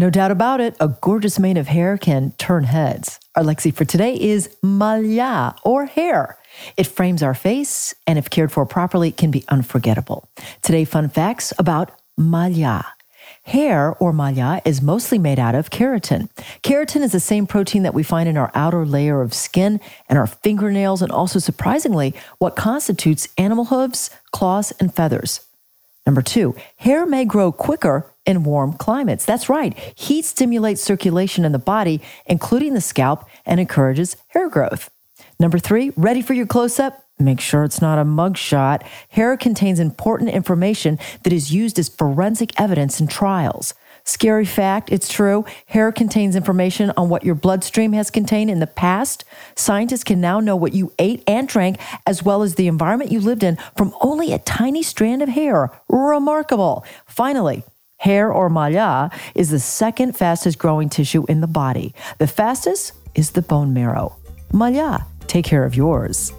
No doubt about it, a gorgeous mane of hair can turn heads. Our lexi for today is malya, or hair. It frames our face, and if cared for properly, can be unforgettable. Today, fun facts about malya. Hair, or malya, is mostly made out of keratin. Keratin is the same protein that we find in our outer layer of skin and our fingernails, and also, surprisingly, what constitutes animal hooves, claws, and feathers. Number two, hair may grow quicker in warm climates. That's right. Heat stimulates circulation in the body, including the scalp, and encourages hair growth. Number three, ready for your close up? Make sure it's not a mugshot. Hair contains important information that is used as forensic evidence in trials. Scary fact, it's true. Hair contains information on what your bloodstream has contained in the past. Scientists can now know what you ate and drank, as well as the environment you lived in, from only a tiny strand of hair. Remarkable. Finally, Hair or malya is the second fastest growing tissue in the body. The fastest is the bone marrow. Malya, take care of yours.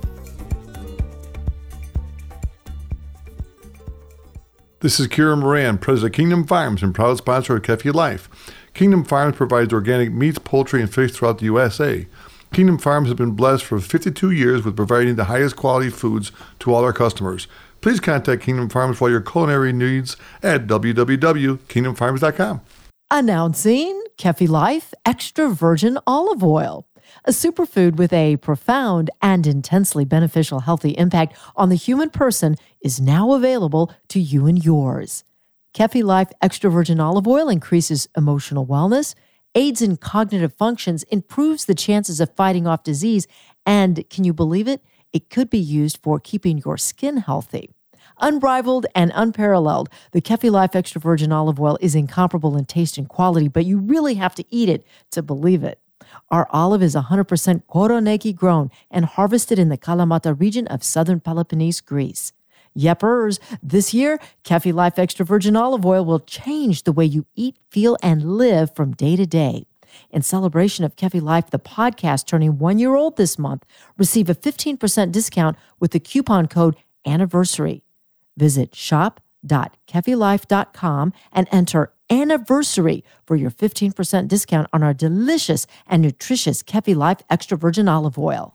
This is Kira Moran, president of Kingdom Farms and proud sponsor of Kefi Life. Kingdom Farms provides organic meats, poultry, and fish throughout the USA. Kingdom Farms has been blessed for 52 years with providing the highest quality foods to all our customers. Please contact Kingdom Farms for your culinary needs at www.kingdomfarms.com. Announcing Kefi Life Extra Virgin Olive Oil, a superfood with a profound and intensely beneficial healthy impact on the human person, is now available to you and yours. Kefi Life Extra Virgin Olive Oil increases emotional wellness, aids in cognitive functions, improves the chances of fighting off disease, and can you believe it? It could be used for keeping your skin healthy. Unrivaled and unparalleled, the Kefi Life Extra Virgin Olive Oil is incomparable in taste and quality, but you really have to eat it to believe it. Our olive is 100% Koroneiki grown and harvested in the Kalamata region of southern Peloponnese, Greece. Yepers, this year, Kefi Life Extra Virgin Olive Oil will change the way you eat, feel, and live from day to day. In celebration of Kefi Life, the podcast turning one year old this month, receive a 15% discount with the coupon code anniversary. Visit shop.kefilife.com and enter anniversary for your 15% discount on our delicious and nutritious Kefi Life extra virgin olive oil.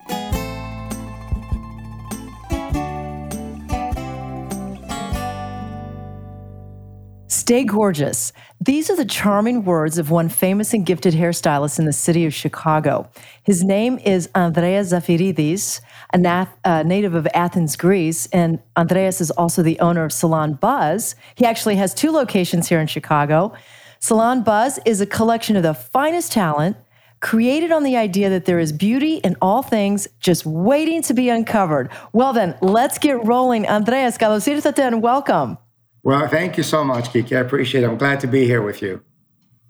Stay gorgeous. These are the charming words of one famous and gifted hairstylist in the city of Chicago. His name is Andreas Zafiridis, a nat- uh, native of Athens, Greece, and Andreas is also the owner of Salon Buzz. He actually has two locations here in Chicago. Salon Buzz is a collection of the finest talent created on the idea that there is beauty in all things just waiting to be uncovered. Well, then, let's get rolling. Andreas Galosirtate, and welcome. Well, thank you so much, Kiki. I appreciate it. I'm glad to be here with you.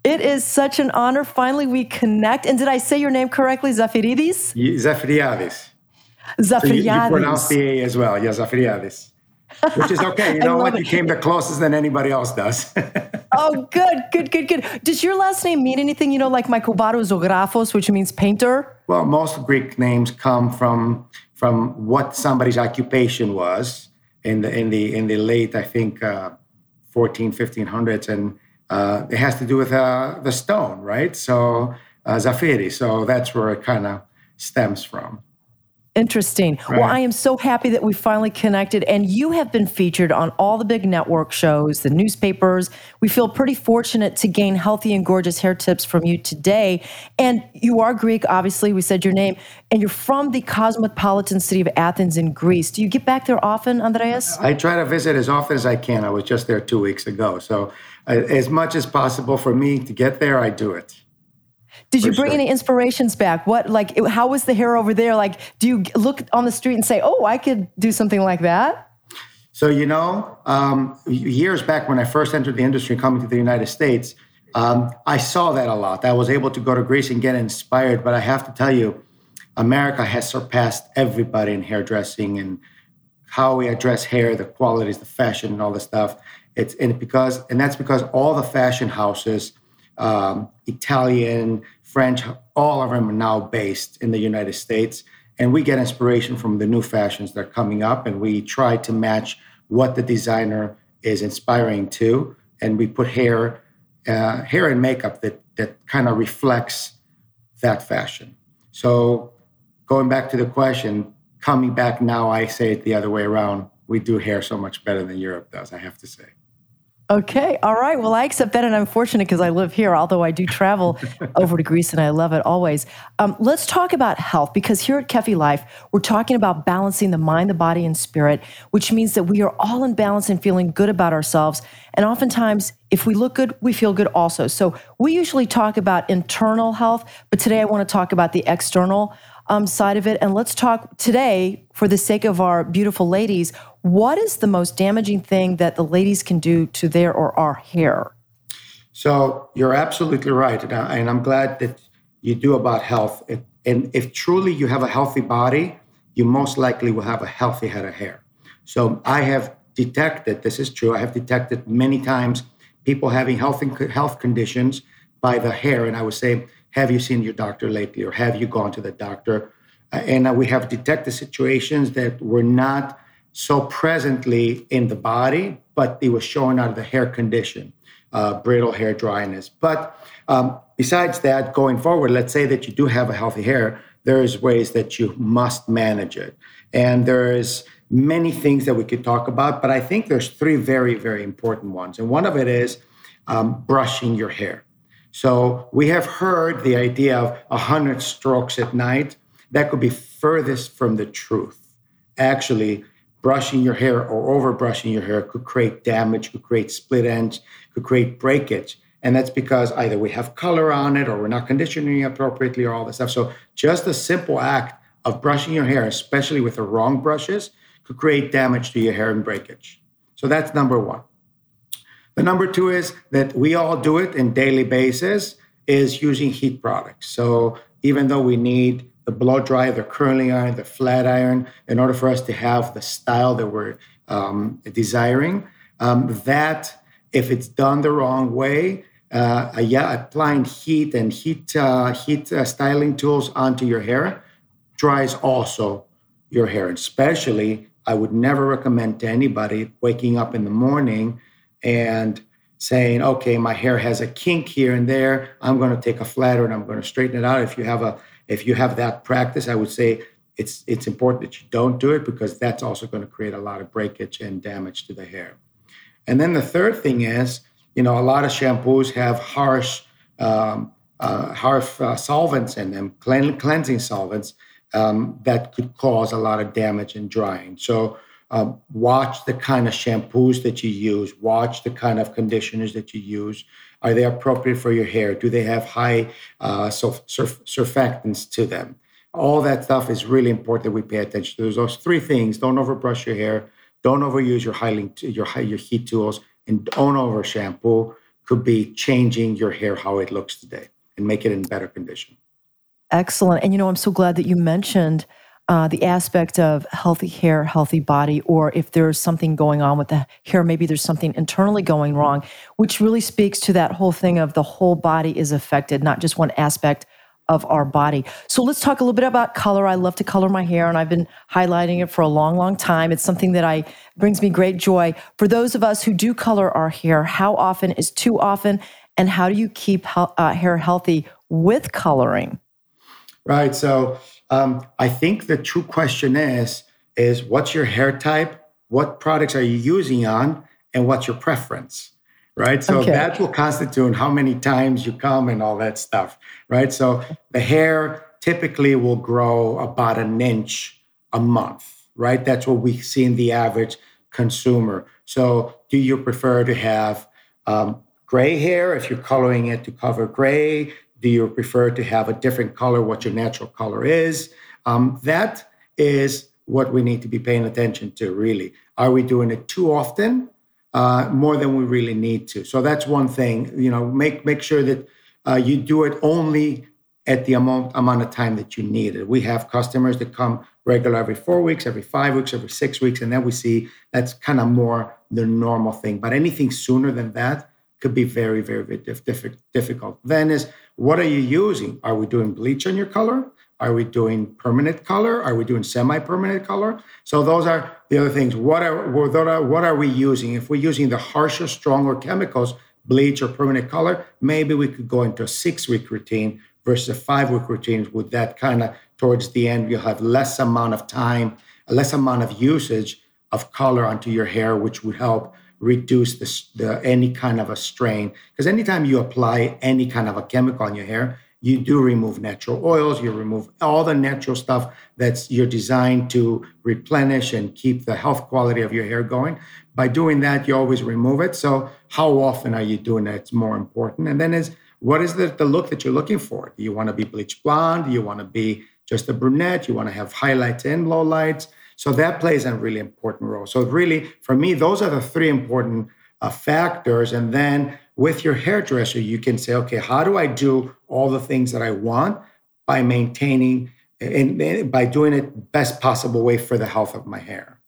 It is such an honor. Finally, we connect. And did I say your name correctly, Zafiridis? Zafiriadis. Zafiriadis. So you, you pronounce the A as well. Yeah, Zafiriadis. Which is okay. You know what? It. You came the closest than anybody else does. oh, good, good, good, good. Does your last name mean anything? You know, like my Koubarou Zographos, which means painter? Well, most Greek names come from from what somebody's occupation was in the in the in the late I think uh, 14 1500s and uh, it has to do with uh, the stone right? So uh, Zafiri. So that's where it kind of stems from Interesting. Right. Well, I am so happy that we finally connected, and you have been featured on all the big network shows, the newspapers. We feel pretty fortunate to gain healthy and gorgeous hair tips from you today. And you are Greek, obviously, we said your name, and you're from the cosmopolitan city of Athens in Greece. Do you get back there often, Andreas? I try to visit as often as I can. I was just there two weeks ago. So, uh, as much as possible for me to get there, I do it. Did you bring sure. any inspirations back? What like how was the hair over there? Like, do you look on the street and say, "Oh, I could do something like that"? So you know, um, years back when I first entered the industry, coming to the United States, Um, I saw that a lot. I was able to go to Greece and get inspired, but I have to tell you, America has surpassed everybody in hairdressing and how we address hair, the qualities, the fashion, and all this stuff. It's and because and that's because all the fashion houses, um, Italian, French, all of them are now based in the United States, and we get inspiration from the new fashions that are coming up, and we try to match what the designer is inspiring to, and we put hair, uh, hair and makeup that that kind of reflects that fashion. So, going back to the question, coming back now, I say it the other way around. We do hair so much better than Europe does. I have to say. Okay. All right. Well, I accept that. And I'm fortunate because I live here, although I do travel over to Greece and I love it always. Um, let's talk about health because here at Kefi Life, we're talking about balancing the mind, the body, and spirit, which means that we are all in balance and feeling good about ourselves. And oftentimes, if we look good, we feel good also. So we usually talk about internal health, but today I want to talk about the external um, side of it. And let's talk today, for the sake of our beautiful ladies, what is the most damaging thing that the ladies can do to their or our hair? So you're absolutely right. And I'm glad that you do about health. And if truly you have a healthy body, you most likely will have a healthy head of hair. So I have detected, this is true, I have detected many times people having health, health conditions by the hair. And I would say, have you seen your doctor lately? Or have you gone to the doctor? Uh, and uh, we have detected situations that were not so presently in the body, but it was showing out of the hair condition, uh, brittle hair dryness. But um, besides that, going forward, let's say that you do have a healthy hair, there's ways that you must manage it. And there's many things that we could talk about, but I think there's three very, very important ones. And one of it is um, brushing your hair. So we have heard the idea of 100 strokes at night. That could be furthest from the truth. Actually, brushing your hair or over brushing your hair could create damage, could create split ends, could create breakage. And that's because either we have color on it or we're not conditioning appropriately or all this stuff. So just a simple act of brushing your hair, especially with the wrong brushes, could create damage to your hair and breakage. So that's number one. The number two is that we all do it in daily basis is using heat products. So even though we need the blow dry, the curling iron, the flat iron, in order for us to have the style that we're um, desiring. Um, that, if it's done the wrong way, uh, yeah, applying heat and heat uh, heat uh, styling tools onto your hair dries also your hair. Especially, I would never recommend to anybody waking up in the morning and saying, "Okay, my hair has a kink here and there. I'm going to take a flatter and I'm going to straighten it out." If you have a if you have that practice, I would say it's it's important that you don't do it because that's also going to create a lot of breakage and damage to the hair. And then the third thing is, you know, a lot of shampoos have harsh um, uh, harsh uh, solvents in them, cleansing solvents um, that could cause a lot of damage and drying. So um, watch the kind of shampoos that you use. Watch the kind of conditioners that you use. Are they appropriate for your hair? Do they have high uh, surf- surfactants to them? All that stuff is really important that we pay attention to. Those three things: don't overbrush your hair, don't overuse your high your your heat tools, and don't over shampoo. Could be changing your hair how it looks today and make it in better condition. Excellent. And you know, I'm so glad that you mentioned uh, the aspect of healthy hair, healthy body, or if there's something going on with the hair, maybe there's something internally going wrong, which really speaks to that whole thing of the whole body is affected, not just one aspect of our body. So let's talk a little bit about color. I love to color my hair and I've been highlighting it for a long, long time. It's something that I brings me great joy. For those of us who do color our hair, how often is too often and how do you keep uh, hair healthy with coloring? Right. So um, I think the true question is is what's your hair type? What products are you using on? And what's your preference? Right. So okay. that will constitute how many times you come and all that stuff. Right. So the hair typically will grow about an inch a month. Right. That's what we see in the average consumer. So do you prefer to have um, gray hair if you're coloring it to cover gray? Do you prefer to have a different color, what your natural color is? Um, that is what we need to be paying attention to, really. Are we doing it too often? uh, more than we really need to. So that's one thing. You know, make make sure that uh, you do it only at the amount amount of time that you need it. We have customers that come regular every four weeks, every five weeks, every six weeks, and then we see that's kind of more the normal thing. But anything sooner than that could be very, very, very diff- difficult. Then is what are you using? Are we doing bleach on your color? Are we doing permanent color? Are we doing semi-permanent color? So those are the other things. What are what are, what are we using? If we're using the harsher, stronger chemicals, bleach or permanent color, maybe we could go into a six-week routine versus a five-week routine. With that kind of towards the end, you'll have less amount of time, less amount of usage of color onto your hair, which would help reduce the, the any kind of a strain. Because anytime you apply any kind of a chemical on your hair, you do remove natural oils you remove all the natural stuff that's you're designed to replenish and keep the health quality of your hair going. By doing that you always remove it. So how often are you doing that? It's more important. And then is what is the, the look that you're looking for? Do you want to be bleach blonde? Do you want to be just a brunette? You want to have highlights and lowlights so that plays a really important role so really for me those are the three important uh, factors and then with your hairdresser, you can say, okay, how do I do all the things that I want by maintaining and by doing it best possible way for the health of my hair?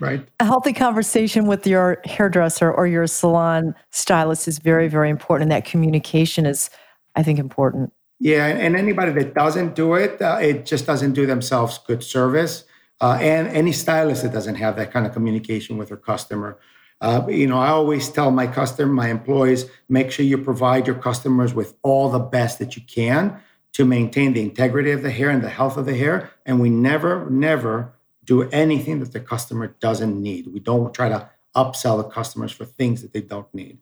Right. A healthy conversation with your hairdresser or your salon stylist is very, very important. And that communication is, I think, important. Yeah. And anybody that doesn't do it, uh, it just doesn't do themselves good service. Uh, and any stylist that doesn't have that kind of communication with their customer uh, you know, I always tell my customer, my employees, make sure you provide your customers with all the best that you can to maintain the integrity of the hair and the health of the hair. And we never, never do anything that the customer doesn't need. We don't try to upsell the customers for things that they don't need.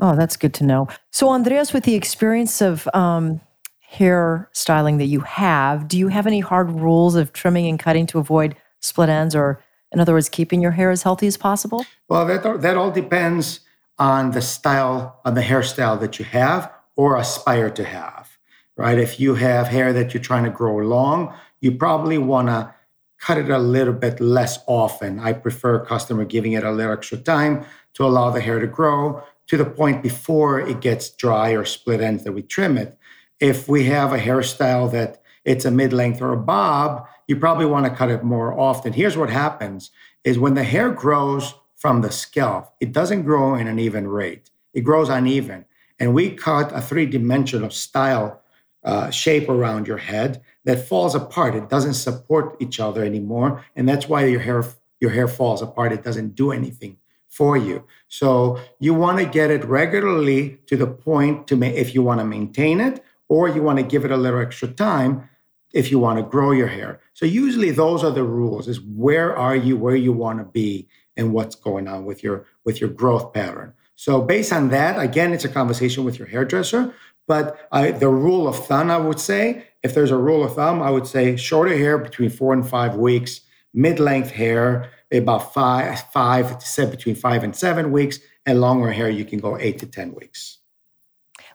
Oh, that's good to know. So, Andreas, with the experience of um, hair styling that you have, do you have any hard rules of trimming and cutting to avoid split ends or in other words, keeping your hair as healthy as possible? Well, that, that all depends on the style, on the hairstyle that you have or aspire to have, right? If you have hair that you're trying to grow long, you probably want to cut it a little bit less often. I prefer customer giving it a little extra time to allow the hair to grow to the point before it gets dry or split ends that we trim it. If we have a hairstyle that it's a mid-length or a bob, you probably want to cut it more often. Here's what happens is when the hair grows from the scalp, it doesn't grow in an even rate. It grows uneven. And we cut a three-dimensional style uh, shape around your head that falls apart. It doesn't support each other anymore. And that's why your hair your hair falls apart. It doesn't do anything for you. So you want to get it regularly to the point to ma- if you want to maintain it or you want to give it a little extra time if you want to grow your hair. So usually those are the rules is where are you where you want to be and what's going on with your with your growth pattern. So based on that, again, it's a conversation with your hairdresser. But I, the rule of thumb, I would say, if there's a rule of thumb, I would say shorter hair between four and five weeks, mid-length hair about five, five to seven, between five and seven weeks, and longer hair you can go eight to ten weeks.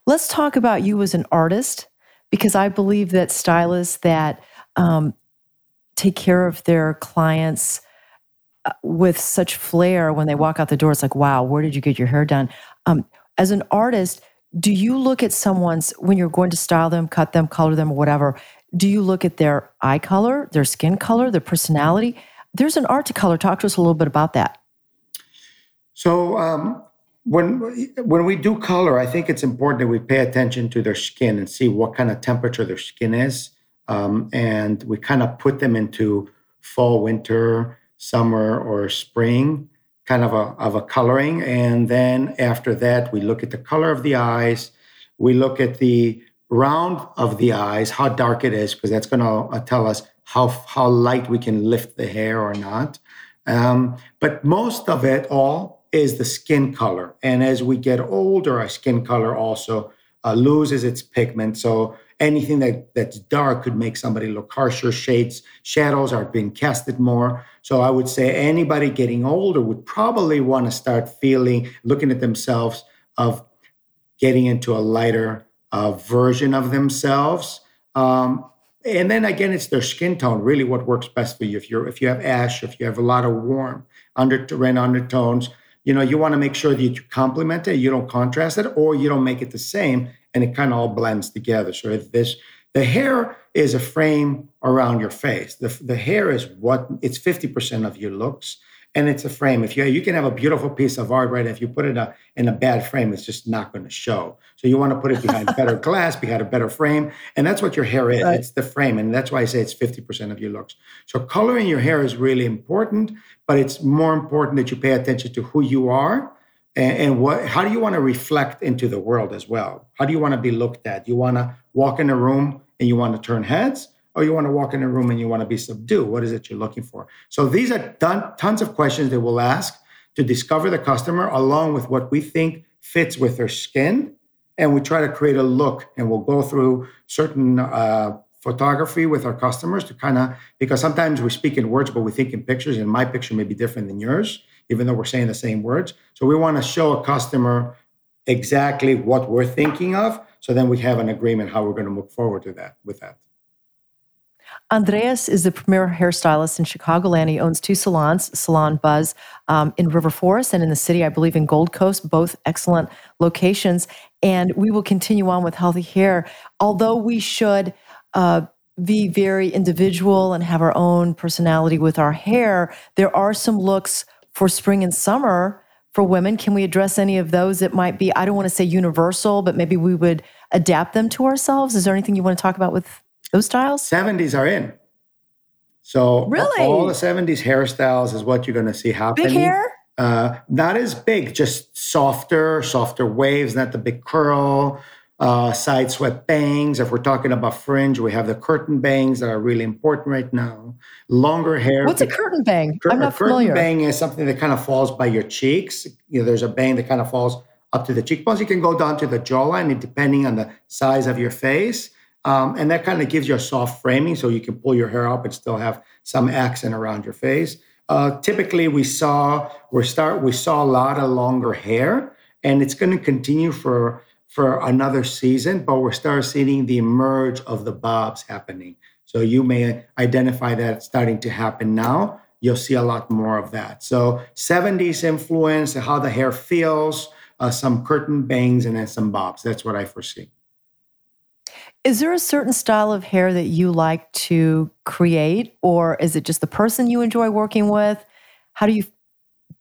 Let's talk about you as an artist because I believe that stylists that um, take care of their clients uh, with such flair when they walk out the door, it's like, wow, where did you get your hair done? Um, as an artist, do you look at someone's when you're going to style them, cut them, color them, whatever? Do you look at their eye color, their skin color, their personality? There's an art to color. Talk to us a little bit about that. So, um, when when we do color, I think it's important that we pay attention to their skin and see what kind of temperature their skin is, um, and we kind of put them into fall, winter, summer, or spring kind of a of a coloring, and then after that, we look at the color of the eyes, we look at the round of the eyes, how dark it is, because that's going to uh, tell us how how light we can lift the hair or not. Um, but most of it all is the skin color. And as we get older, our skin color also uh, loses its pigment. So anything that, that's dark could make somebody look harsher. Shades, shadows are being casted more. So I would say anybody getting older would probably want to start feeling, looking at themselves of getting into a lighter uh, version of themselves. Um, and then again, it's their skin tone, really what works best for you. If you're if you have ash, if you have a lot of warm, under undertones. You know, you want to make sure that you complement it, you don't contrast it, or you don't make it the same, and it kind of all blends together. So if this the hair is a frame around your face. The, the hair is what it's 50% of your looks and it's a frame. If you you can have a beautiful piece of art, right? If you put it a, in a bad frame, it's just not going to show. So you want to put it behind better glass, behind a better frame, and that's what your hair is. Right. It's the frame, and that's why I say it's fifty percent of your looks. So coloring your hair is really important, but it's more important that you pay attention to who you are and, and what. How do you want to reflect into the world as well? How do you want to be looked at? You want to walk in a room and you want to turn heads or you want to walk in a room and you want to be subdued. What is it you're looking for? So these are done, tons of questions they will ask to discover the customer along with what we think fits with their skin. And we try to create a look and we'll go through certain uh, photography with our customers to kind of, because sometimes we speak in words, but we think in pictures, and my picture may be different than yours, even though we're saying the same words. So we want to show a customer exactly what we're thinking of. So then we have an agreement how we're going to move forward to that with that. Andreas is the premier hairstylist in Chicagoland. He owns two salons, Salon Buzz um, in River Forest and in the city, I believe, in Gold Coast, both excellent locations. And we will continue on with healthy hair. Although we should uh, be very individual and have our own personality with our hair, there are some looks for spring and summer for women. Can we address any of those that might be, I don't want to say universal, but maybe we would adapt them to ourselves? Is there anything you want to talk about with those styles? 70s are in. So really? all the 70s hairstyles is what you're going to see happening. Big hair? Uh, not as big, just softer, softer waves, not the big curl, uh, side swept bangs. If we're talking about fringe, we have the curtain bangs that are really important right now. Longer hair. What's a curtain bang? Cur- I'm not curtain familiar. bang is something that kind of falls by your cheeks. You know, there's a bang that kind of falls up to the cheekbones. You can go down to the jawline, depending on the size of your face. Um, and that kind of gives you a soft framing so you can pull your hair up and still have some accent around your face. Uh, typically, we saw we start we saw a lot of longer hair, and it's going to continue for for another season. But we're starting seeing the emerge of the bobs happening. So you may identify that starting to happen now. You'll see a lot more of that. So 70s influence, how the hair feels, uh, some curtain bangs, and then some bobs. That's what I foresee. Is there a certain style of hair that you like to create, or is it just the person you enjoy working with? How do you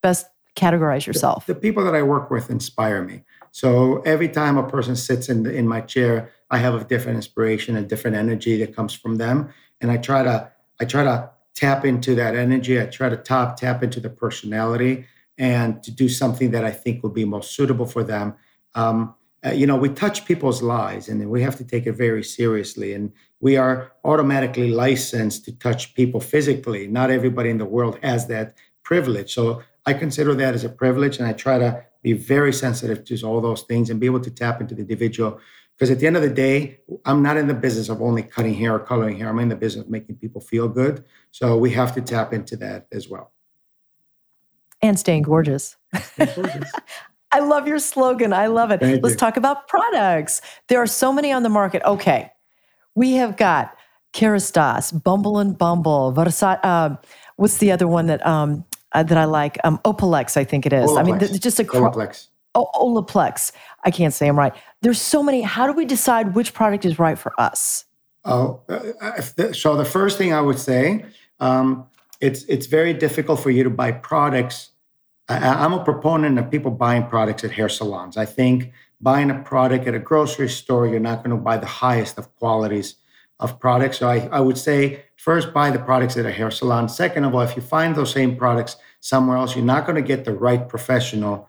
best categorize yourself? The, the people that I work with inspire me. So every time a person sits in the, in my chair, I have a different inspiration, a different energy that comes from them, and I try to I try to tap into that energy. I try to top tap into the personality and to do something that I think will be most suitable for them. Um, uh, you know, we touch people's lives and we have to take it very seriously. And we are automatically licensed to touch people physically. Not everybody in the world has that privilege. So I consider that as a privilege and I try to be very sensitive to all those things and be able to tap into the individual. Because at the end of the day, I'm not in the business of only cutting hair or coloring hair. I'm in the business of making people feel good. So we have to tap into that as well. And staying gorgeous. I love your slogan. I love it. Thank Let's you. talk about products. There are so many on the market. Okay. We have got Kerastase, Bumble and Bumble, Versa- uh, what's the other one that um, uh, that I like? Um, Opalex, I think it is. I mean, Olaplex. th- just a cro- Olaplex. oh, Olaplex. I can't say I'm right. There's so many. How do we decide which product is right for us? Oh, uh, so the first thing I would say, um, it's it's very difficult for you to buy products. I, I'm a proponent of people buying products at hair salons. I think buying a product at a grocery store, you're not going to buy the highest of qualities of products. So I, I would say first buy the products at a hair salon. Second of all, if you find those same products somewhere else, you're not going to get the right professional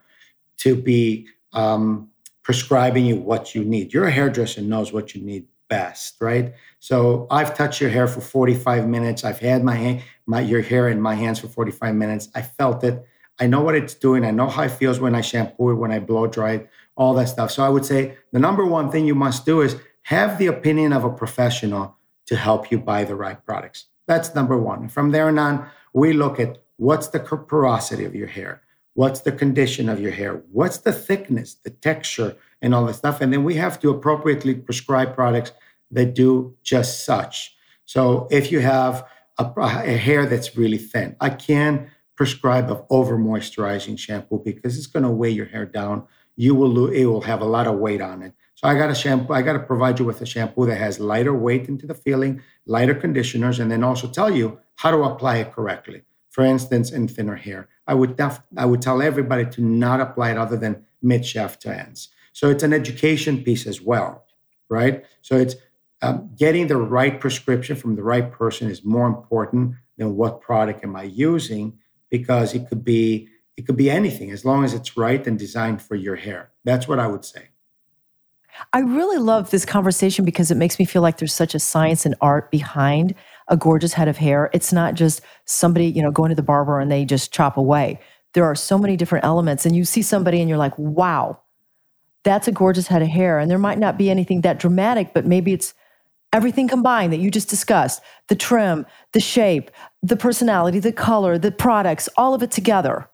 to be um, prescribing you what you need. Your hairdresser knows what you need best, right? So I've touched your hair for 45 minutes. I've had my, my your hair in my hands for 45 minutes. I felt it. I know what it's doing. I know how it feels when I shampoo it, when I blow dry it, all that stuff. So I would say the number one thing you must do is have the opinion of a professional to help you buy the right products. That's number one. From there on we look at what's the porosity of your hair, what's the condition of your hair, what's the thickness, the texture, and all that stuff. And then we have to appropriately prescribe products that do just such. So if you have a, a hair that's really thin, I can prescribe of over moisturizing shampoo because it's going to weigh your hair down. You will it will have a lot of weight on it. So I got a shampoo. I got to provide you with a shampoo that has lighter weight into the feeling, lighter conditioners, and then also tell you how to apply it correctly. For instance, in thinner hair, I would def- I would tell everybody to not apply it other than mid shaft to ends. So it's an education piece as well, right? So it's um, getting the right prescription from the right person is more important than what product am I using because it could be it could be anything as long as it's right and designed for your hair. That's what I would say. I really love this conversation because it makes me feel like there's such a science and art behind a gorgeous head of hair. It's not just somebody, you know, going to the barber and they just chop away. There are so many different elements and you see somebody and you're like, "Wow, that's a gorgeous head of hair." And there might not be anything that dramatic, but maybe it's everything combined that you just discussed the trim, the shape, the personality, the color, the products, all of it together,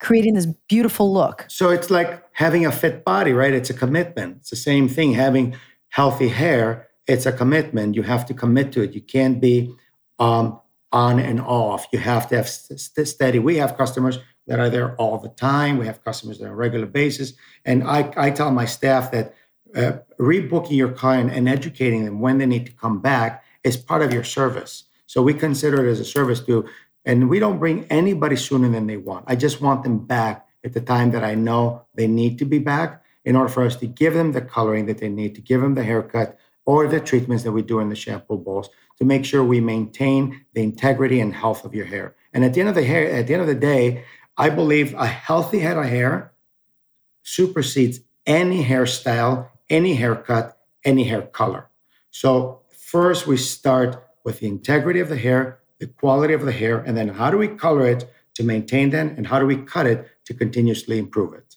creating this beautiful look. So it's like having a fit body, right? It's a commitment. It's the same thing. Having healthy hair, it's a commitment. You have to commit to it. You can't be um, on and off. You have to have st- steady. We have customers that are there all the time. We have customers that are on a regular basis. And I, I tell my staff that uh, rebooking your client and educating them when they need to come back is part of your service. So we consider it as a service too. And we don't bring anybody sooner than they want. I just want them back at the time that I know they need to be back in order for us to give them the coloring that they need, to give them the haircut or the treatments that we do in the shampoo bowls to make sure we maintain the integrity and health of your hair. And at the end of the hair, at the end of the day, I believe a healthy head of hair supersedes any hairstyle any haircut, any hair color. So, first we start with the integrity of the hair, the quality of the hair, and then how do we color it to maintain them, and how do we cut it to continuously improve it.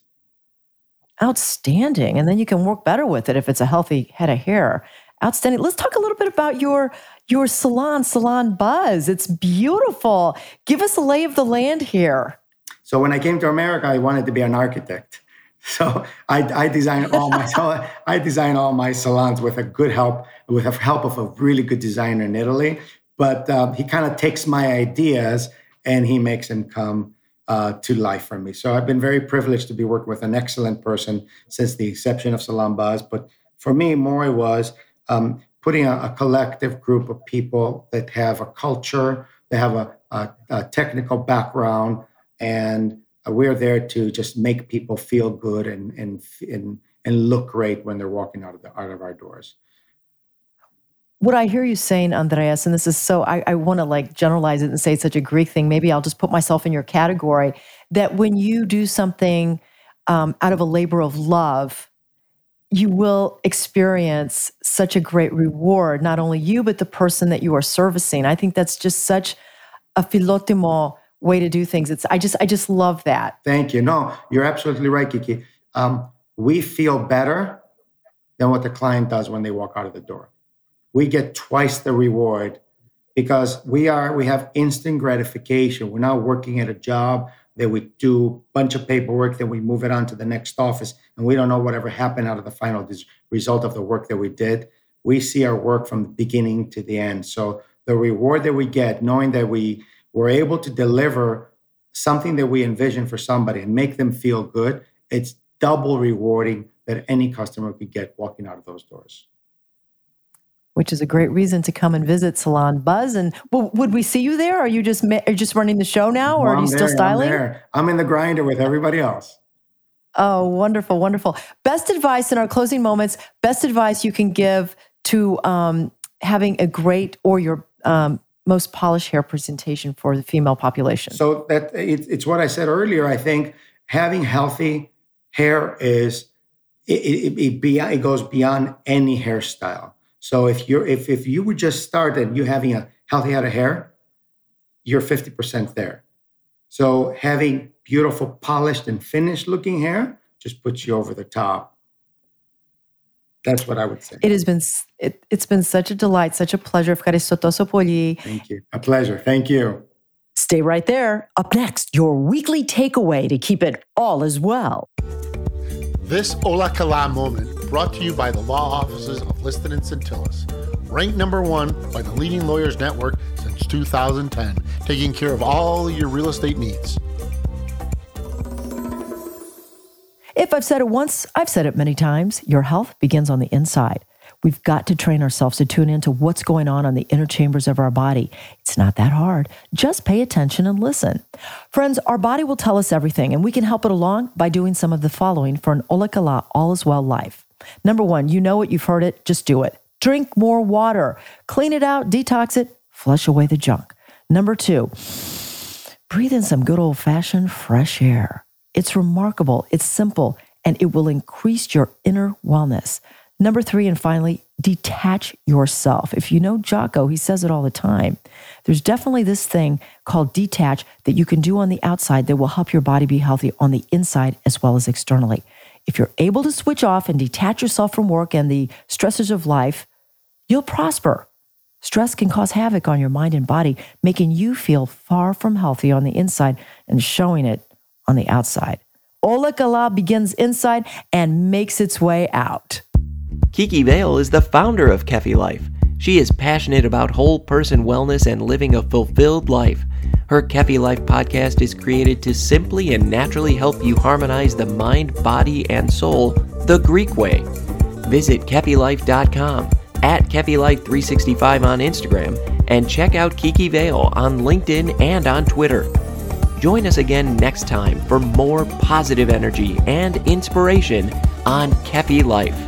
Outstanding. And then you can work better with it if it's a healthy head of hair. Outstanding. Let's talk a little bit about your your salon, Salon Buzz. It's beautiful. Give us a lay of the land here. So when I came to America, I wanted to be an architect. So I, I design all my I design all my salons with a good help with the help of a really good designer in Italy. But um, he kind of takes my ideas and he makes them come uh, to life for me. So I've been very privileged to be working with an excellent person since the inception of Salon Buzz. But for me, more was um, putting a, a, collective group of people that have a culture, they have a, a, a technical background, and we're there to just make people feel good and and and and look great when they're walking out of the out of our doors. What I hear you saying, Andreas, and this is so I, I want to like generalize it and say such a Greek thing. Maybe I'll just put myself in your category that when you do something um, out of a labor of love, you will experience such a great reward, not only you, but the person that you are servicing. I think that's just such a philotimo way to do things. It's I just I just love that. Thank you. No, you're absolutely right, Kiki. Um, we feel better than what the client does when they walk out of the door. We get twice the reward because we are we have instant gratification. We're not working at a job that we do a bunch of paperwork, then we move it on to the next office, and we don't know whatever happened out of the final result of the work that we did. We see our work from the beginning to the end. So the reward that we get, knowing that we we're able to deliver something that we envision for somebody and make them feel good, it's double rewarding that any customer could get walking out of those doors. Which is a great reason to come and visit Salon Buzz. And well, would we see you there? Are you just are you just running the show now, or are you still styling? I'm, there. I'm in the grinder with everybody else. Oh, wonderful, wonderful. Best advice in our closing moments. Best advice you can give to um, having a great or your um, most polished hair presentation for the female population? So that it, it's what I said earlier. I think having healthy hair is it, it, it, beyond, it goes beyond any hairstyle. So if you're if if you would just start and you having a healthy head of hair, you're 50% there. So having beautiful, polished, and finished looking hair just puts you over the top. That's what I would say. It has been it, has been such a delight, such a pleasure. Thank you. A pleasure. Thank you. Stay right there. Up next, your weekly takeaway to keep it all as well. This Ola Kala moment brought to you by the law offices of Liston and Tsantilis ranked number one by the leading lawyers network since 2010, taking care of all your real estate needs. If I've said it once, I've said it many times. Your health begins on the inside. We've got to train ourselves to tune into what's going on on the inner chambers of our body. It's not that hard. Just pay attention and listen. Friends, our body will tell us everything, and we can help it along by doing some of the following for an Olakala All Is Well life. Number one, you know it, you've heard it, just do it. Drink more water, clean it out, detox it, flush away the junk. Number two, breathe in some good old fashioned fresh air. It's remarkable, it's simple, and it will increase your inner wellness. Number three, and finally, detach yourself. If you know Jocko, he says it all the time. There's definitely this thing called detach that you can do on the outside that will help your body be healthy on the inside as well as externally. If you're able to switch off and detach yourself from work and the stresses of life, you'll prosper. Stress can cause havoc on your mind and body, making you feel far from healthy on the inside and showing it on the outside. Ola Kala begins inside and makes its way out. Kiki Vale is the founder of Kefi Life. She is passionate about whole person wellness and living a fulfilled life. Her Kefi Life podcast is created to simply and naturally help you harmonize the mind, body, and soul the Greek way. Visit KefiLife.com, at KefiLife365 on Instagram, and check out Kiki Vale on LinkedIn and on Twitter. Join us again next time for more positive energy and inspiration on Kefi Life.